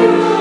you.